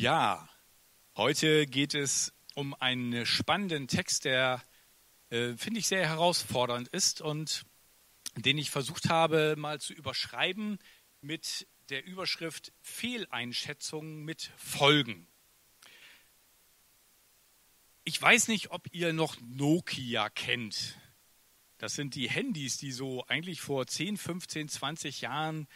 Ja, heute geht es um einen spannenden Text, der, äh, finde ich, sehr herausfordernd ist und den ich versucht habe, mal zu überschreiben mit der Überschrift Fehleinschätzungen mit Folgen. Ich weiß nicht, ob ihr noch Nokia kennt. Das sind die Handys, die so eigentlich vor 10, 15, 20 Jahren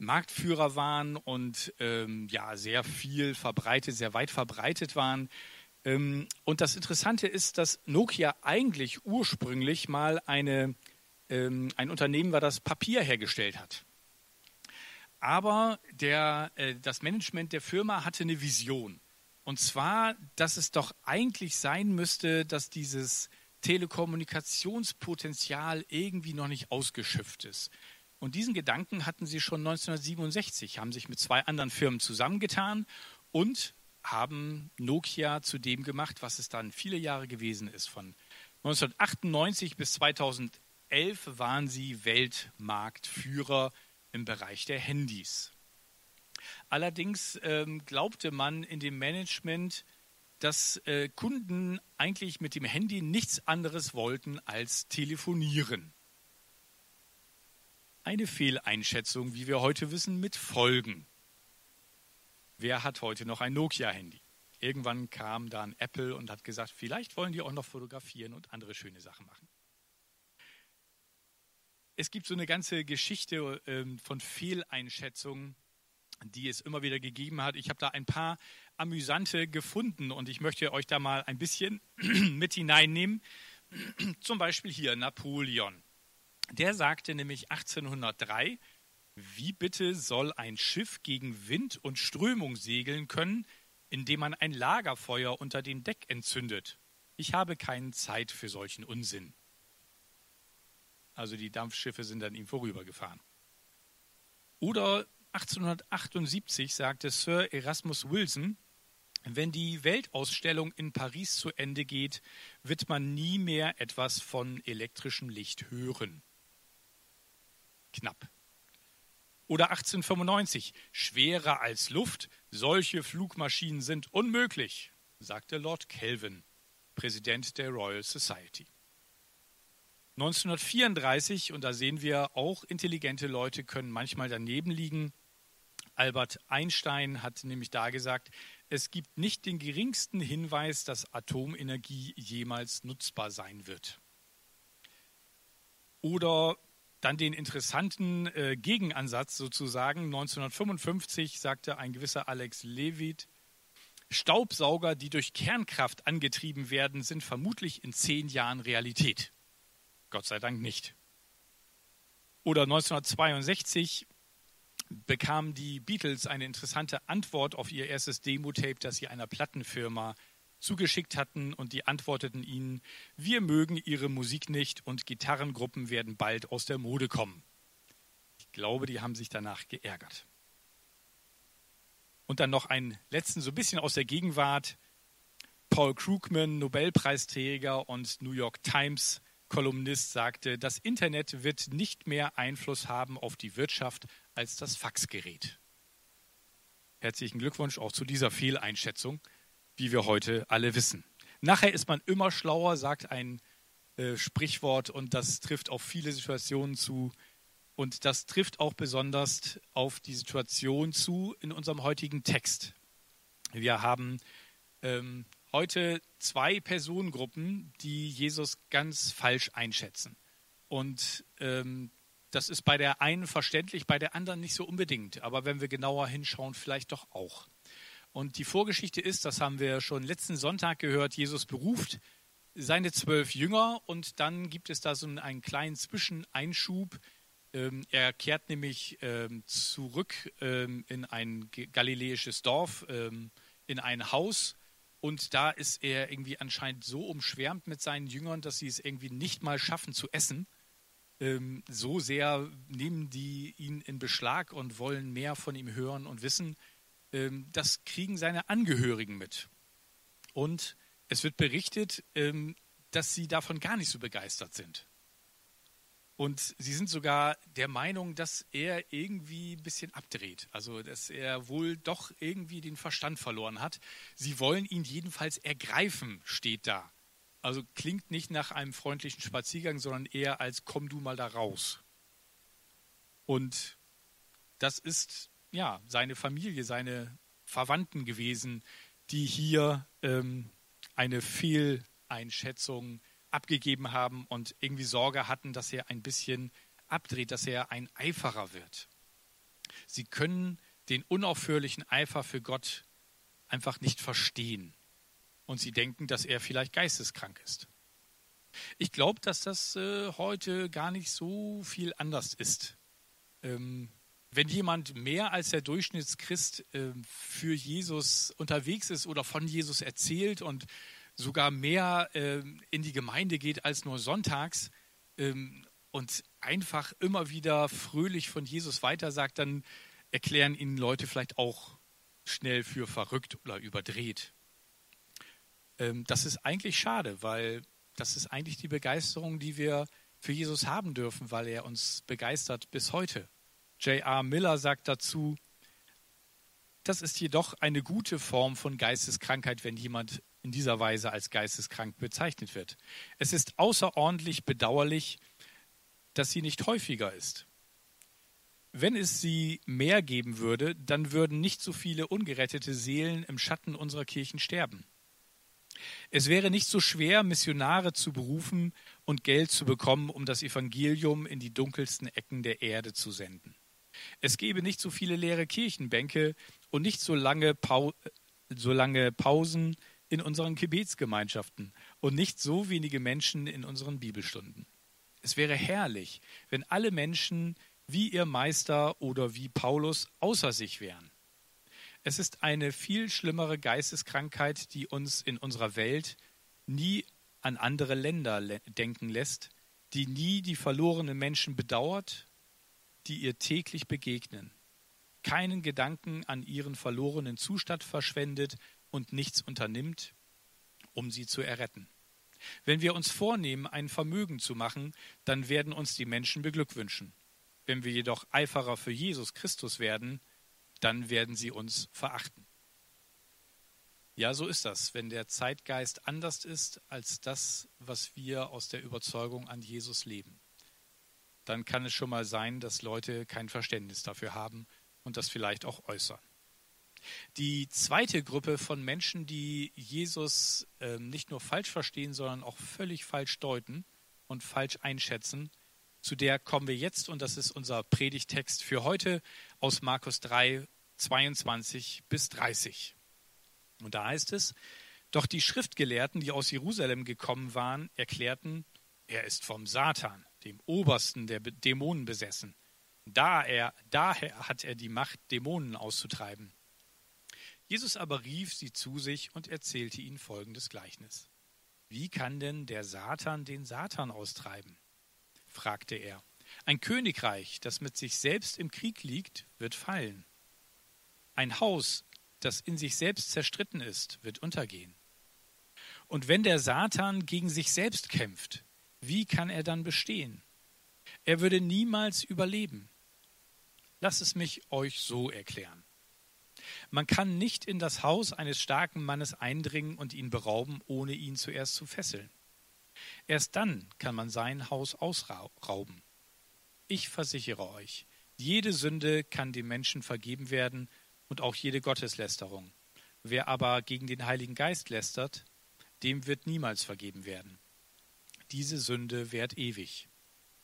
Marktführer waren und ähm, ja sehr viel verbreitet, sehr weit verbreitet waren. Ähm, und das Interessante ist, dass Nokia eigentlich ursprünglich mal eine, ähm, ein Unternehmen war, das Papier hergestellt hat. Aber der, äh, das Management der Firma hatte eine Vision. Und zwar, dass es doch eigentlich sein müsste, dass dieses Telekommunikationspotenzial irgendwie noch nicht ausgeschöpft ist. Und diesen Gedanken hatten sie schon 1967, haben sich mit zwei anderen Firmen zusammengetan und haben Nokia zu dem gemacht, was es dann viele Jahre gewesen ist. Von 1998 bis 2011 waren sie Weltmarktführer im Bereich der Handys. Allerdings ähm, glaubte man in dem Management, dass äh, Kunden eigentlich mit dem Handy nichts anderes wollten als telefonieren eine Fehleinschätzung, wie wir heute wissen, mit Folgen. Wer hat heute noch ein Nokia-Handy? Irgendwann kam dann Apple und hat gesagt, vielleicht wollen die auch noch fotografieren und andere schöne Sachen machen. Es gibt so eine ganze Geschichte ähm, von Fehleinschätzungen, die es immer wieder gegeben hat. Ich habe da ein paar amüsante gefunden und ich möchte euch da mal ein bisschen mit hineinnehmen. Zum Beispiel hier Napoleon. Der sagte nämlich 1803, wie bitte soll ein Schiff gegen Wind und Strömung segeln können, indem man ein Lagerfeuer unter dem Deck entzündet? Ich habe keine Zeit für solchen Unsinn. Also die Dampfschiffe sind an ihm vorübergefahren. Oder 1878 sagte Sir Erasmus Wilson, wenn die Weltausstellung in Paris zu Ende geht, wird man nie mehr etwas von elektrischem Licht hören knapp. Oder 1895, schwerer als Luft, solche Flugmaschinen sind unmöglich, sagte Lord Kelvin, Präsident der Royal Society. 1934, und da sehen wir auch, intelligente Leute können manchmal daneben liegen. Albert Einstein hat nämlich da gesagt, es gibt nicht den geringsten Hinweis, dass Atomenergie jemals nutzbar sein wird. Oder dann den interessanten äh, Gegenansatz sozusagen. 1955 sagte ein gewisser Alex Levitt, Staubsauger, die durch Kernkraft angetrieben werden, sind vermutlich in zehn Jahren Realität. Gott sei Dank nicht. Oder 1962 bekamen die Beatles eine interessante Antwort auf ihr erstes Demo-Tape, das sie einer Plattenfirma zugeschickt hatten und die antworteten ihnen, wir mögen ihre Musik nicht und Gitarrengruppen werden bald aus der Mode kommen. Ich glaube, die haben sich danach geärgert. Und dann noch einen letzten, so ein bisschen aus der Gegenwart. Paul Krugman, Nobelpreisträger und New York Times Kolumnist, sagte, das Internet wird nicht mehr Einfluss haben auf die Wirtschaft als das Faxgerät. Herzlichen Glückwunsch auch zu dieser Fehleinschätzung wie wir heute alle wissen. Nachher ist man immer schlauer, sagt ein äh, Sprichwort, und das trifft auf viele Situationen zu. Und das trifft auch besonders auf die Situation zu in unserem heutigen Text. Wir haben ähm, heute zwei Personengruppen, die Jesus ganz falsch einschätzen. Und ähm, das ist bei der einen verständlich, bei der anderen nicht so unbedingt. Aber wenn wir genauer hinschauen, vielleicht doch auch. Und die Vorgeschichte ist, das haben wir schon letzten Sonntag gehört, Jesus beruft seine zwölf Jünger und dann gibt es da so einen kleinen Zwischeneinschub. Ähm, er kehrt nämlich ähm, zurück ähm, in ein galiläisches Dorf, in ein Haus und da ist er irgendwie anscheinend so umschwärmt mit seinen Jüngern, dass sie es irgendwie nicht mal schaffen zu essen. so sehr nehmen die ihn in Beschlag und wollen mehr von ihm hören und wissen. Ähm, das kriegen seine Angehörigen mit. Und es wird berichtet, ähm, dass sie davon gar nicht so begeistert sind. Und sie sind sogar der Meinung, dass er irgendwie ein bisschen abdreht. Also, dass er wohl doch irgendwie den Verstand verloren hat. Sie wollen ihn jedenfalls ergreifen, steht da. Also klingt nicht nach einem freundlichen Spaziergang, sondern eher als komm du mal da raus. Und das ist ja seine Familie, seine Verwandten gewesen, die hier ähm, eine Fehleinschätzung abgegeben haben und irgendwie Sorge hatten, dass er ein bisschen abdreht, dass er ein Eiferer wird. Sie können den unaufhörlichen Eifer für Gott einfach nicht verstehen. Und sie denken, dass er vielleicht geisteskrank ist. Ich glaube, dass das äh, heute gar nicht so viel anders ist. Ähm, wenn jemand mehr als der Durchschnittschrist äh, für Jesus unterwegs ist oder von Jesus erzählt und sogar mehr äh, in die Gemeinde geht als nur sonntags ähm, und einfach immer wieder fröhlich von Jesus weitersagt, dann erklären ihn Leute vielleicht auch schnell für verrückt oder überdreht. Ähm, das ist eigentlich schade, weil das ist eigentlich die Begeisterung, die wir für Jesus haben dürfen, weil er uns begeistert bis heute. J.R. Miller sagt dazu, das ist jedoch eine gute Form von Geisteskrankheit, wenn jemand in dieser Weise als geisteskrank bezeichnet wird. Es ist außerordentlich bedauerlich, dass sie nicht häufiger ist. Wenn es sie mehr geben würde, dann würden nicht so viele ungerettete Seelen im Schatten unserer Kirchen sterben. Es wäre nicht so schwer, Missionare zu berufen und Geld zu bekommen, um das Evangelium in die dunkelsten Ecken der Erde zu senden. Es gäbe nicht so viele leere Kirchenbänke und nicht so lange, Pau so lange Pausen in unseren Gebetsgemeinschaften und nicht so wenige Menschen in unseren Bibelstunden. Es wäre herrlich, wenn alle Menschen wie ihr Meister oder wie Paulus außer sich wären. Es ist eine viel schlimmere Geisteskrankheit, die uns in unserer Welt nie an andere Länder denken lässt, die nie die verlorenen Menschen bedauert, die ihr täglich begegnen, keinen Gedanken an ihren verlorenen Zustand verschwendet und nichts unternimmt, um sie zu erretten. Wenn wir uns vornehmen, ein Vermögen zu machen, dann werden uns die Menschen beglückwünschen. Wenn wir jedoch Eiferer für Jesus Christus werden, dann werden sie uns verachten. Ja, so ist das, wenn der Zeitgeist anders ist als das, was wir aus der Überzeugung an Jesus leben. Dann kann es schon mal sein, dass Leute kein Verständnis dafür haben und das vielleicht auch äußern. Die zweite Gruppe von Menschen, die Jesus äh, nicht nur falsch verstehen, sondern auch völlig falsch deuten und falsch einschätzen, zu der kommen wir jetzt und das ist unser Predigtext für heute aus Markus 3, 22 bis 30. Und da heißt es, doch die Schriftgelehrten, die aus Jerusalem gekommen waren, erklärten, er ist vom Satan, dem Obersten der Dämonen besessen. Da er, daher hat er die Macht, Dämonen auszutreiben. Jesus aber rief sie zu sich und erzählte ihnen folgendes Gleichnis. Wie kann denn der Satan den Satan austreiben? fragte er. Ein Königreich, das mit sich selbst im Krieg liegt, wird fallen. Ein Haus, das in sich selbst zerstritten ist, wird untergehen. Und wenn der Satan gegen sich selbst kämpft, wie kann er dann bestehen? Er würde niemals überleben. Lass es mich euch so erklären. Man kann nicht in das Haus eines starken Mannes eindringen und ihn berauben, ohne ihn zuerst zu fesseln. Erst dann kann man sein Haus ausrauben. Ich versichere euch, jede Sünde kann dem Menschen vergeben werden und auch jede Gotteslästerung. Wer aber gegen den Heiligen Geist lästert, dem wird niemals vergeben werden. Diese Sünde währt ewig.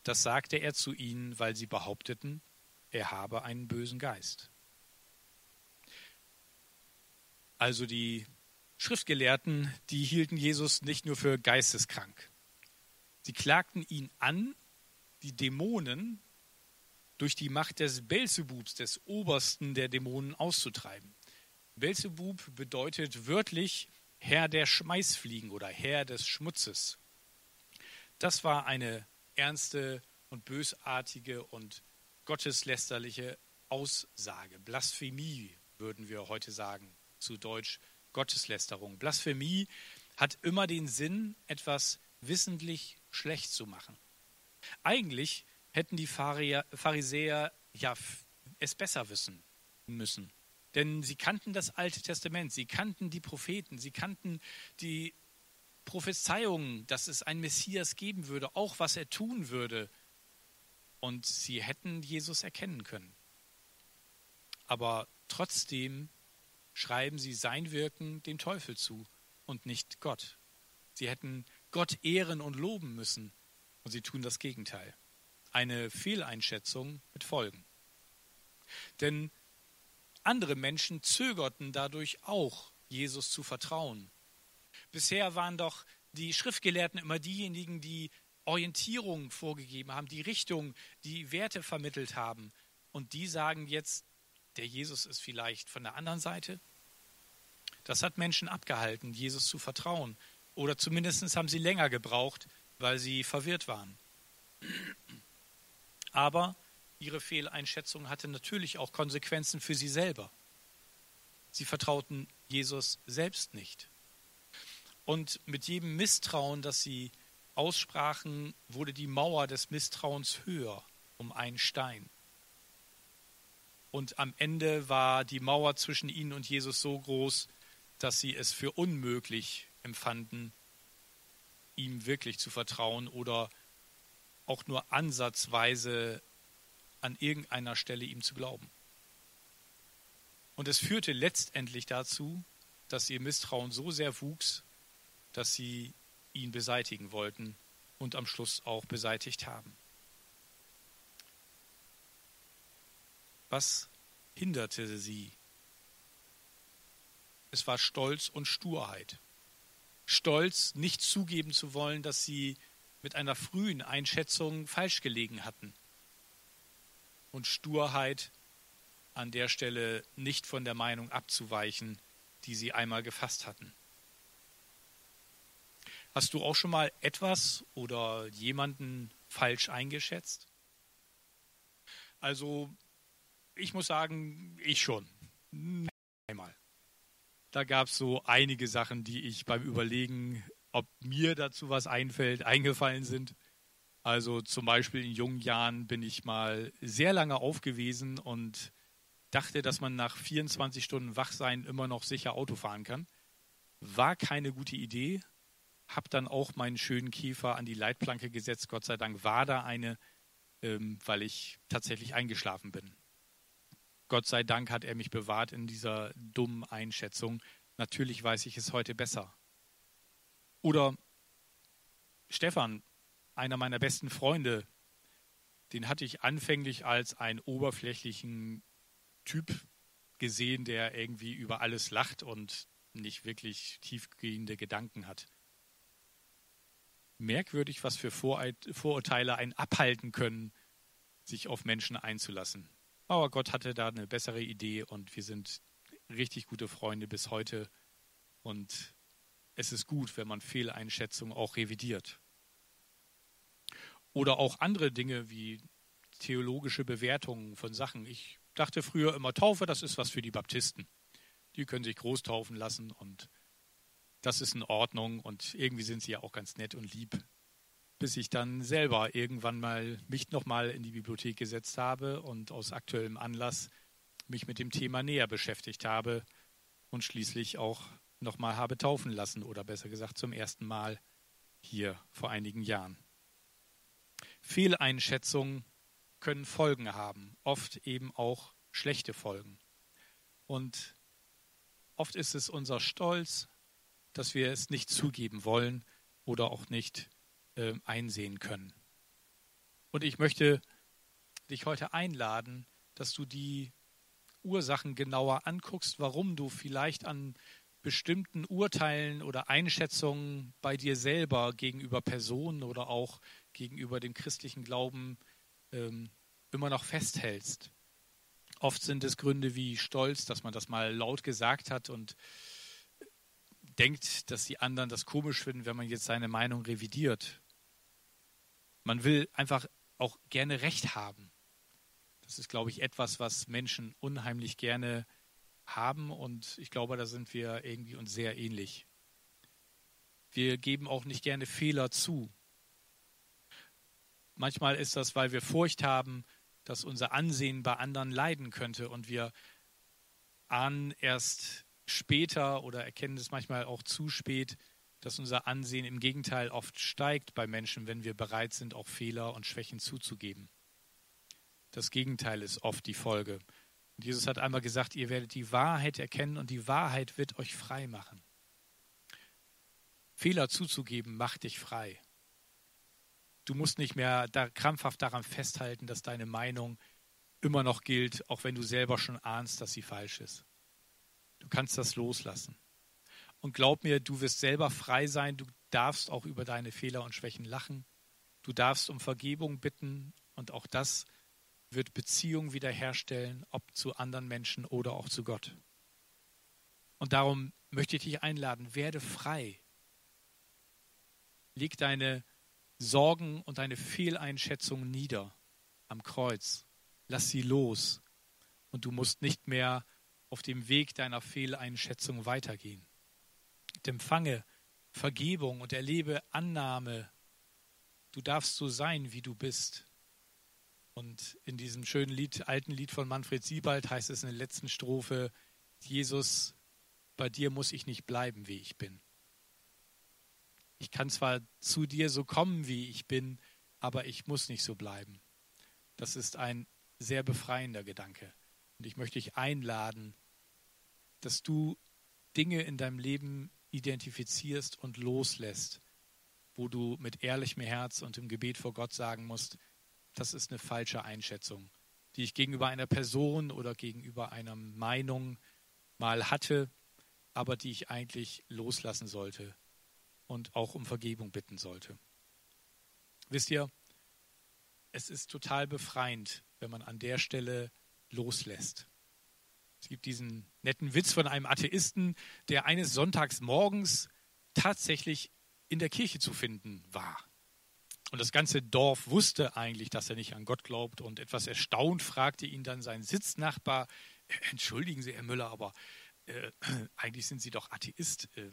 Das sagte er zu ihnen, weil sie behaupteten, er habe einen bösen Geist. Also die Schriftgelehrten, die hielten Jesus nicht nur für geisteskrank. Sie klagten ihn an, die Dämonen durch die Macht des Belzebubs, des Obersten der Dämonen, auszutreiben. Belzebub bedeutet wörtlich Herr der Schmeißfliegen oder Herr des Schmutzes. Das war eine ernste und bösartige und gotteslästerliche Aussage. Blasphemie würden wir heute sagen zu Deutsch Gotteslästerung. Blasphemie hat immer den Sinn, etwas wissentlich schlecht zu machen. Eigentlich hätten die Pharisäer ja es besser wissen müssen. Denn sie kannten das Alte Testament, sie kannten die Propheten, sie kannten die Prophezeiungen, dass es einen Messias geben würde, auch was er tun würde. Und sie hätten Jesus erkennen können. Aber trotzdem schreiben sie sein Wirken dem Teufel zu und nicht Gott. Sie hätten Gott ehren und loben müssen und sie tun das Gegenteil. Eine Fehleinschätzung mit Folgen. Denn andere Menschen zögerten dadurch auch, Jesus zu vertrauen. Bisher waren doch die Schriftgelehrten immer diejenigen, die Orientierung vorgegeben haben, die Richtung, die Werte vermittelt haben. Und die sagen jetzt, der Jesus ist vielleicht von der anderen Seite. Das hat Menschen abgehalten, Jesus zu vertrauen. Oder zumindest haben sie länger gebraucht, weil sie verwirrt waren. Aber ihre Fehleinschätzung hatte natürlich auch Konsequenzen für sie selber. Sie vertrauten Jesus selbst nicht. Und mit jedem Misstrauen, das sie aussprachen, wurde die Mauer des Misstrauens höher um einen Stein. Und am Ende war die Mauer zwischen ihnen und Jesus so groß, dass sie es für unmöglich empfanden, ihm wirklich zu vertrauen oder auch nur ansatzweise an irgendeiner Stelle ihm zu glauben. Und es führte letztendlich dazu, dass ihr Misstrauen so sehr wuchs, dass sie ihn beseitigen wollten und am Schluss auch beseitigt haben. Was hinderte sie? Es war Stolz und Sturheit. Stolz, nicht zugeben zu wollen, dass sie mit einer frühen Einschätzung falsch gelegen hatten und Sturheit an der Stelle nicht von der Meinung abzuweichen, die sie einmal gefasst hatten. Hast du auch schon mal etwas oder jemanden falsch eingeschätzt? Also, ich muss sagen, ich schon. Einmal. Da gab es so einige Sachen, die ich beim Überlegen, ob mir dazu was einfällt, eingefallen sind. Also zum Beispiel in jungen Jahren bin ich mal sehr lange aufgewiesen und dachte, dass man nach 24 Stunden Wachsein immer noch sicher Auto fahren kann. War keine gute Idee. Hab dann auch meinen schönen Kiefer an die Leitplanke gesetzt. Gott sei Dank war da eine, ähm, weil ich tatsächlich eingeschlafen bin. Gott sei Dank hat er mich bewahrt in dieser dummen Einschätzung. Natürlich weiß ich es heute besser. Oder Stefan, einer meiner besten Freunde, den hatte ich anfänglich als einen oberflächlichen Typ gesehen, der irgendwie über alles lacht und nicht wirklich tiefgehende Gedanken hat. Merkwürdig, was für Vorurteile einen abhalten können, sich auf Menschen einzulassen. Aber Gott hatte da eine bessere Idee und wir sind richtig gute Freunde bis heute. Und es ist gut, wenn man Fehleinschätzungen auch revidiert. Oder auch andere Dinge wie theologische Bewertungen von Sachen. Ich dachte früher immer, Taufe, das ist was für die Baptisten. Die können sich groß taufen lassen und das ist in Ordnung und irgendwie sind sie ja auch ganz nett und lieb. Bis ich dann selber irgendwann mal mich nochmal in die Bibliothek gesetzt habe und aus aktuellem Anlass mich mit dem Thema näher beschäftigt habe und schließlich auch nochmal habe taufen lassen oder besser gesagt zum ersten Mal hier vor einigen Jahren. Fehleinschätzungen können Folgen haben, oft eben auch schlechte Folgen. Und oft ist es unser Stolz, dass wir es nicht zugeben wollen oder auch nicht äh, einsehen können. Und ich möchte dich heute einladen, dass du die Ursachen genauer anguckst, warum du vielleicht an bestimmten Urteilen oder Einschätzungen bei dir selber gegenüber Personen oder auch gegenüber dem christlichen Glauben ähm, immer noch festhältst. Oft sind es Gründe wie Stolz, dass man das mal laut gesagt hat und denkt, dass die anderen das komisch finden, wenn man jetzt seine Meinung revidiert. Man will einfach auch gerne Recht haben. Das ist, glaube ich, etwas, was Menschen unheimlich gerne haben und ich glaube, da sind wir irgendwie uns sehr ähnlich. Wir geben auch nicht gerne Fehler zu. Manchmal ist das, weil wir Furcht haben, dass unser Ansehen bei anderen leiden könnte und wir ahnen erst später oder erkennen es manchmal auch zu spät, dass unser Ansehen im Gegenteil oft steigt bei Menschen, wenn wir bereit sind, auch Fehler und Schwächen zuzugeben. Das Gegenteil ist oft die Folge. Und Jesus hat einmal gesagt, ihr werdet die Wahrheit erkennen und die Wahrheit wird euch frei machen. Fehler zuzugeben macht dich frei. Du musst nicht mehr da krampfhaft daran festhalten, dass deine Meinung immer noch gilt, auch wenn du selber schon ahnst, dass sie falsch ist. Du kannst das loslassen. Und glaub mir, du wirst selber frei sein. Du darfst auch über deine Fehler und Schwächen lachen. Du darfst um Vergebung bitten. Und auch das wird Beziehung wiederherstellen, ob zu anderen Menschen oder auch zu Gott. Und darum möchte ich dich einladen, werde frei. Leg deine Sorgen und deine Fehleinschätzungen nieder am Kreuz. Lass sie los. Und du musst nicht mehr auf dem Weg deiner Fehleinschätzung weitergehen. Empfange Vergebung und erlebe Annahme. Du darfst so sein, wie du bist. Und in diesem schönen Lied, alten Lied von Manfred Siebald heißt es in der letzten Strophe, Jesus, bei dir muss ich nicht bleiben, wie ich bin. Ich kann zwar zu dir so kommen, wie ich bin, aber ich muss nicht so bleiben. Das ist ein sehr befreiender Gedanke. Und ich möchte dich einladen, dass du Dinge in deinem Leben identifizierst und loslässt, wo du mit ehrlichem Herz und im Gebet vor Gott sagen musst, das ist eine falsche Einschätzung, die ich gegenüber einer Person oder gegenüber einer Meinung mal hatte, aber die ich eigentlich loslassen sollte und auch um Vergebung bitten sollte. Wisst ihr, es ist total befreiend, wenn man an der Stelle loslässt. Es gibt diesen netten Witz von einem Atheisten, der eines Sonntags morgens tatsächlich in der Kirche zu finden war. Und das ganze Dorf wusste eigentlich, dass er nicht an Gott glaubt. Und etwas erstaunt fragte ihn dann sein Sitznachbar, entschuldigen Sie, Herr Müller, aber äh, eigentlich sind Sie doch Atheist. Äh,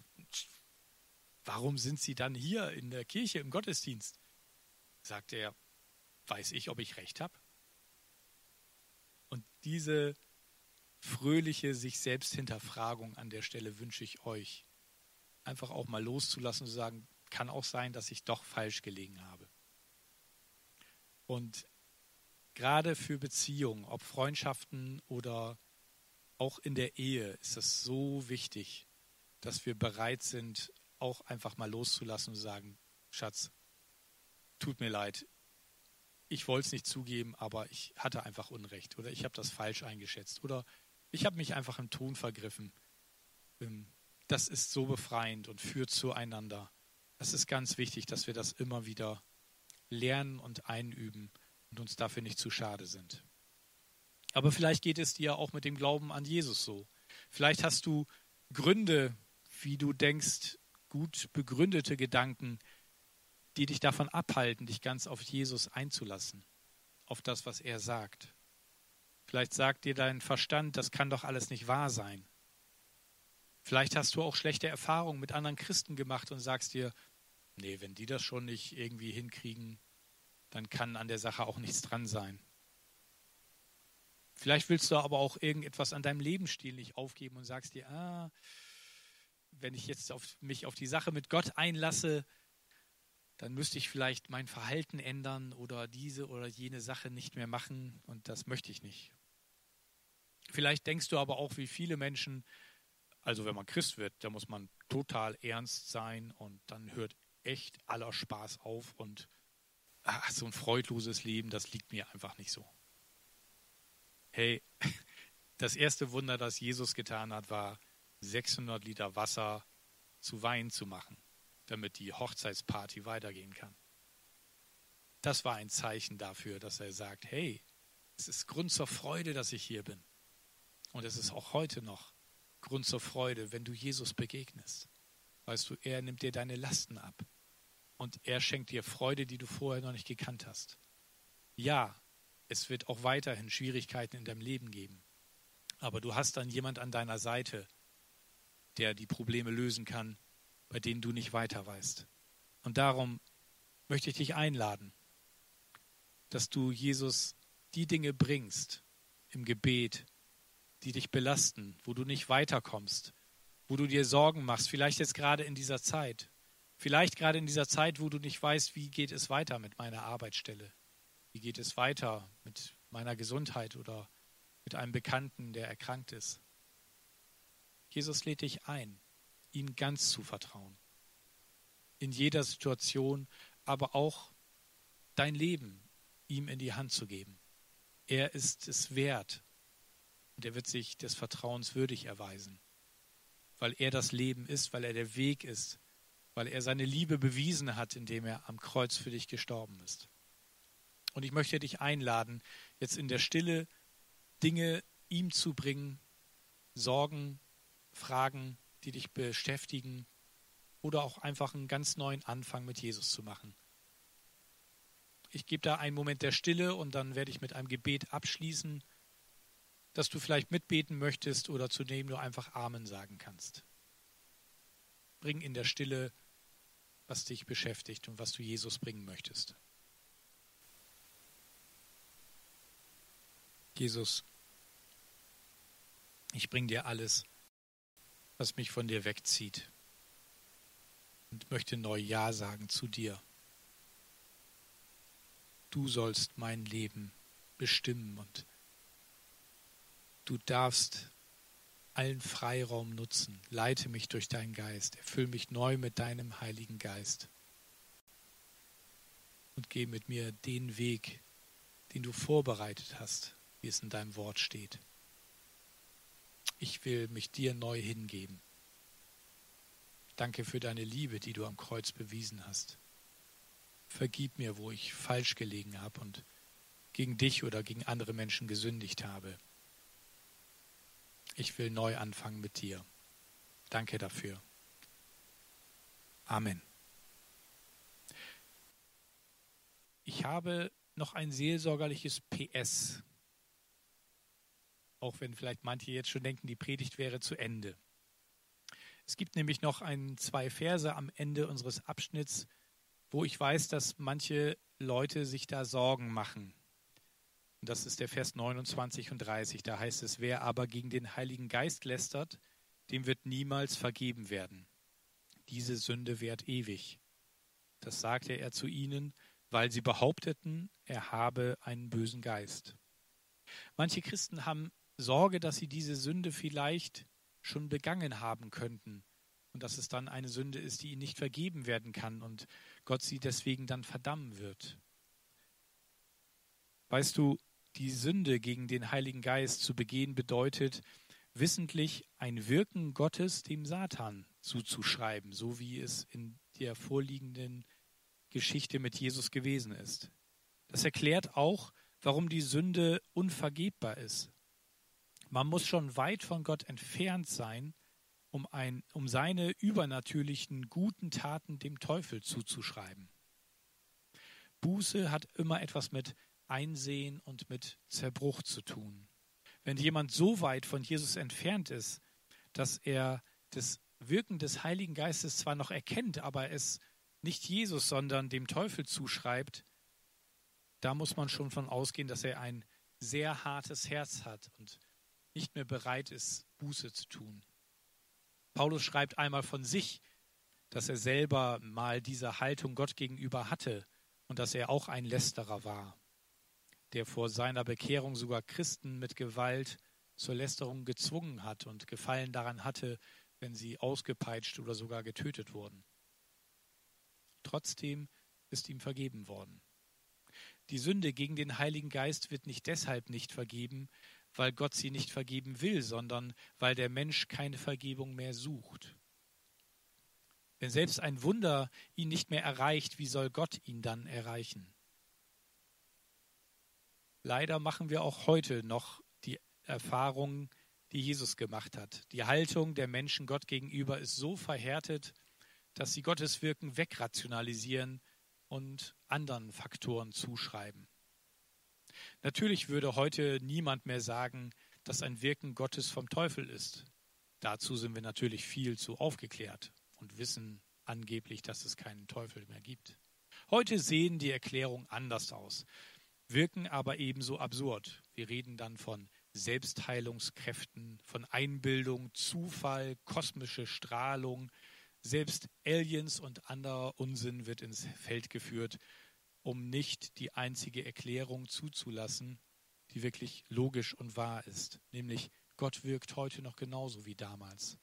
warum sind Sie dann hier in der Kirche im Gottesdienst? Sagt er, weiß ich, ob ich recht habe? Diese fröhliche sich selbst Hinterfragung an der Stelle wünsche ich euch. Einfach auch mal loszulassen und zu sagen, kann auch sein, dass ich doch falsch gelegen habe. Und gerade für Beziehungen, ob Freundschaften oder auch in der Ehe, ist es so wichtig, dass wir bereit sind, auch einfach mal loszulassen und zu sagen, Schatz, tut mir leid, ich wollte es nicht zugeben, aber ich hatte einfach Unrecht oder ich habe das falsch eingeschätzt oder ich habe mich einfach im Ton vergriffen. Ähm, das ist so befreiend und führt zueinander. Es ist ganz wichtig, dass wir das immer wieder lernen und einüben und uns dafür nicht zu schade sind. Aber vielleicht geht es dir auch mit dem Glauben an Jesus so. Vielleicht hast du Gründe, wie du denkst, gut begründete Gedanken, die dich davon abhalten, dich ganz auf Jesus einzulassen, auf das, was er sagt. Vielleicht sagt dir dein Verstand, das kann doch alles nicht wahr sein. Vielleicht hast du auch schlechte Erfahrungen mit anderen Christen gemacht und sagst dir, nee, wenn die das schon nicht irgendwie hinkriegen, dann kann an der Sache auch nichts dran sein. Vielleicht willst du aber auch irgendetwas an deinem Lebensstil nicht aufgeben und sagst dir, ah, wenn ich jetzt auf mich auf die Sache mit Gott einlasse, dann müsste ich vielleicht mein Verhalten ändern oder diese oder jene Sache nicht mehr machen und das möchte ich nicht. Vielleicht denkst du aber auch, wie viele Menschen, also wenn man Christ wird, da muss man total ernst sein und dann hört echt aller Spaß auf und ach, so ein freudloses Leben, das liegt mir einfach nicht so. Hey, das erste Wunder, das Jesus getan hat, war 600 Liter Wasser zu Wein zu machen, damit die Hochzeitsparty weitergehen kann. Das war ein Zeichen dafür, dass er sagt, hey, es ist Grund zur Freude, dass ich hier bin. Und es ist auch heute noch Grund zur Freude, wenn du Jesus begegnest. Weißt du, er nimmt dir deine Lasten ab. Und er schenkt dir Freude, die du vorher noch nicht gekannt hast. Ja, es wird auch weiterhin Schwierigkeiten in deinem Leben geben. Aber du hast dann jemand an deiner Seite, der die Probleme lösen kann, bei denen du nicht weiter weißt. Und darum möchte ich dich einladen. dass du Jesus die Dinge bringst im Gebet, die dich belasten, wo du nicht weiterkommst, wo du dir Sorgen machst, vielleicht jetzt gerade in dieser Zeit, vielleicht gerade in dieser Zeit, wo du nicht weißt, wie geht es weiter mit meiner Arbeitsstelle, wie geht es weiter mit meiner Gesundheit oder mit einem Bekannten, der erkrankt ist. Jesus lädt dich ein, ihm ganz zu vertrauen. In jeder Situation, aber auch dein Leben ihm in die Hand zu geben. Er ist es wert und er wird sich des Vertrauens würdig erweisen, weil er das Leben ist, weil er der Weg ist, weil er seine Liebe bewiesen hat, indem er am Kreuz für dich gestorben ist. Und ich möchte dich einladen, jetzt in der Stille Dinge ihm zu bringen, Sorgen, Fragen, die dich beschäftigen oder auch einfach einen ganz neuen Anfang mit Jesus zu machen. Ich gebe da einen Moment der Stille und dann werde ich mit einem Gebet abschließen, dass du vielleicht mitbeten möchtest oder zu dem du einfach Amen sagen kannst. Bring in der Stille, was dich beschäftigt und was du Jesus bringen möchtest. Jesus, ich bringe dir alles, was mich von dir wegzieht und möchte neu Ja sagen zu dir. Du sollst mein Leben bestimmen und du darfst allen Freiraum nutzen. Leite mich durch deinen Geist, erfüll mich neu mit deinem Heiligen Geist und geh mit mir den Weg, den du vorbereitet hast wie es in deinem Wort steht. Ich will mich dir neu hingeben. Danke für deine Liebe, die du am Kreuz bewiesen hast. Vergib mir, wo ich falsch gelegen habe und gegen dich oder gegen andere Menschen gesündigt habe. Ich will neu anfangen mit dir. Danke dafür. Amen. Ich habe noch ein seelsorgerliches PS auch wenn vielleicht manche jetzt schon denken, die Predigt wäre zu Ende. Es gibt nämlich noch ein, zwei Verse am Ende unseres Abschnitts, wo ich weiß, dass manche Leute sich da Sorgen machen. Und das ist der Vers 29 und 30. Da heißt es, wer aber gegen den Heiligen Geist lästert, dem wird niemals vergeben werden. Diese Sünde währt ewig. Das sagte er zu ihnen, weil sie behaupteten, er habe einen bösen Geist. Manche Christen haben Sorge, dass sie diese Sünde vielleicht schon begangen haben könnten und dass es dann eine Sünde ist, die ihnen nicht vergeben werden kann und Gott sie deswegen dann verdammen wird. Weißt du, die Sünde gegen den Heiligen Geist zu begehen bedeutet, wissentlich ein Wirken Gottes dem Satan zuzuschreiben, so wie es in der vorliegenden Geschichte mit Jesus gewesen ist. Das erklärt auch, warum die Sünde unvergebbar ist. Man muss schon weit von Gott entfernt sein, um, ein, um seine übernatürlichen guten Taten dem Teufel zuzuschreiben. Buße hat immer etwas mit Einsehen und mit Zerbruch zu tun. Wenn jemand so weit von Jesus entfernt ist, dass er das Wirken des Heiligen Geistes zwar noch erkennt, aber es nicht Jesus, sondern dem Teufel zuschreibt, da muss man schon von ausgehen, dass er ein sehr hartes Herz hat und nicht mehr bereit ist, Buße zu tun. Paulus schreibt einmal von sich, dass er selber mal diese Haltung Gott gegenüber hatte und dass er auch ein Lästerer war, der vor seiner Bekehrung sogar Christen mit Gewalt zur Lästerung gezwungen hat und Gefallen daran hatte, wenn sie ausgepeitscht oder sogar getötet wurden. Trotzdem ist ihm vergeben worden. Die Sünde gegen den Heiligen Geist wird nicht deshalb nicht vergeben, weil Gott sie nicht vergeben will, sondern weil der Mensch keine Vergebung mehr sucht. Wenn selbst ein Wunder ihn nicht mehr erreicht, wie soll Gott ihn dann erreichen? Leider machen wir auch heute noch die Erfahrung, die Jesus gemacht hat. Die Haltung der Menschen Gott gegenüber ist so verhärtet, dass sie Gottes Wirken wegrationalisieren und anderen Faktoren zuschreiben. Natürlich würde heute niemand mehr sagen, dass ein Wirken Gottes vom Teufel ist. Dazu sind wir natürlich viel zu aufgeklärt und wissen angeblich, dass es keinen Teufel mehr gibt. Heute sehen die Erklärungen anders aus. wirken aber ebenso absurd. Wir reden dann von Selbstheilungskräften, von Einbildung, Zufall, kosmische Strahlung. Selbst Aliens und anderer Unsinn wird ins Feld geführt, um nicht die einzige Erklärung zuzulassen, die wirklich logisch und wahr ist, nämlich Gott wirkt heute noch genauso wie damals.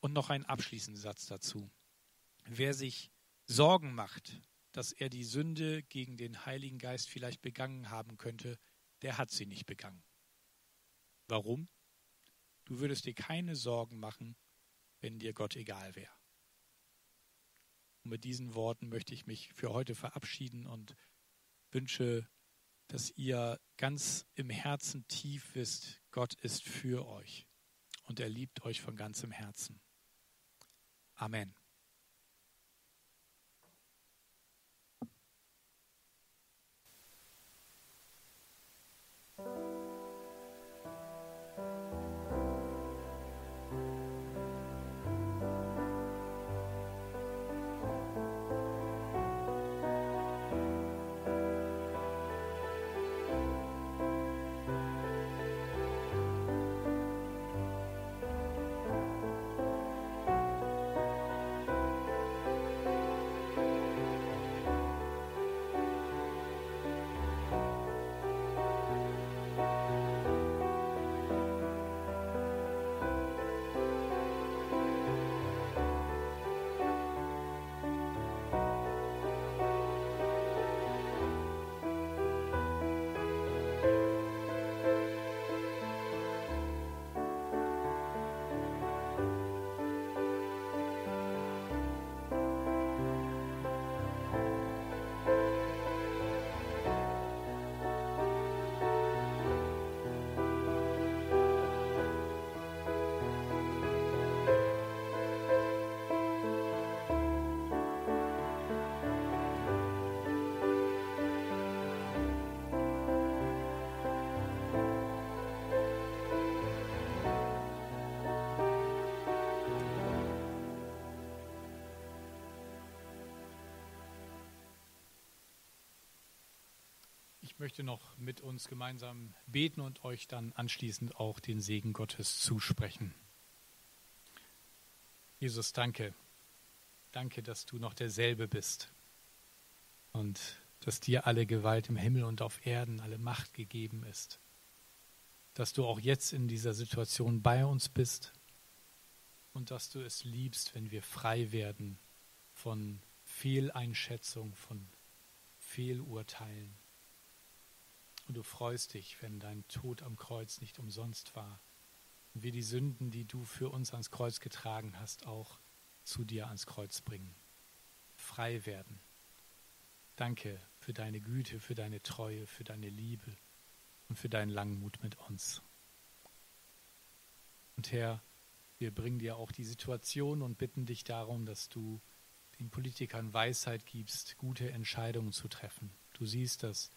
Und noch ein abschließender Satz dazu. Wer sich Sorgen macht, dass er die Sünde gegen den Heiligen Geist vielleicht begangen haben könnte, der hat sie nicht begangen. Warum? Du würdest dir keine Sorgen machen, wenn dir Gott egal wäre. Und mit diesen Worten möchte ich mich für heute verabschieden und wünsche, dass ihr ganz im Herzen tief wisst, Gott ist für euch und er liebt euch von ganzem Herzen. Amen. Möchte noch mit uns gemeinsam beten und euch dann anschließend auch den Segen Gottes zusprechen. Jesus, danke. Danke, dass du noch derselbe bist und dass dir alle Gewalt im Himmel und auf Erden, alle Macht gegeben ist. Dass du auch jetzt in dieser Situation bei uns bist und dass du es liebst, wenn wir frei werden von Fehleinschätzung, von Fehlurteilen. Und du freust dich, wenn dein Tod am Kreuz nicht umsonst war. Und wir die Sünden, die du für uns ans Kreuz getragen hast, auch zu dir ans Kreuz bringen. Frei werden. Danke für deine Güte, für deine Treue, für deine Liebe und für deinen Langmut mit uns. Und Herr, wir bringen dir auch die Situation und bitten dich darum, dass du den Politikern Weisheit gibst, gute Entscheidungen zu treffen. Du siehst, dass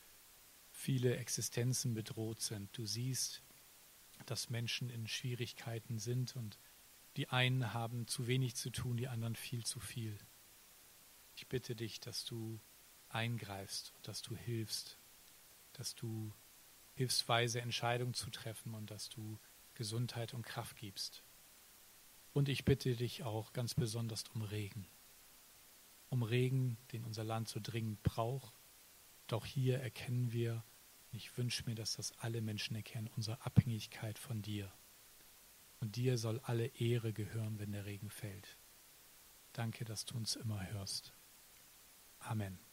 viele Existenzen bedroht sind. Du siehst, dass Menschen in Schwierigkeiten sind und die einen haben zu wenig zu tun, die anderen viel zu viel. Ich bitte dich, dass du eingreifst und dass du hilfst, dass du hilfst, weise Entscheidungen zu treffen und dass du Gesundheit und Kraft gibst. Und ich bitte dich auch ganz besonders um Regen. Um Regen, den unser Land so dringend braucht doch hier erkennen wir, ich wünsche mir, dass das alle Menschen erkennen, unsere Abhängigkeit von dir. Und dir soll alle Ehre gehören, wenn der Regen fällt. Danke, dass du uns immer hörst. Amen.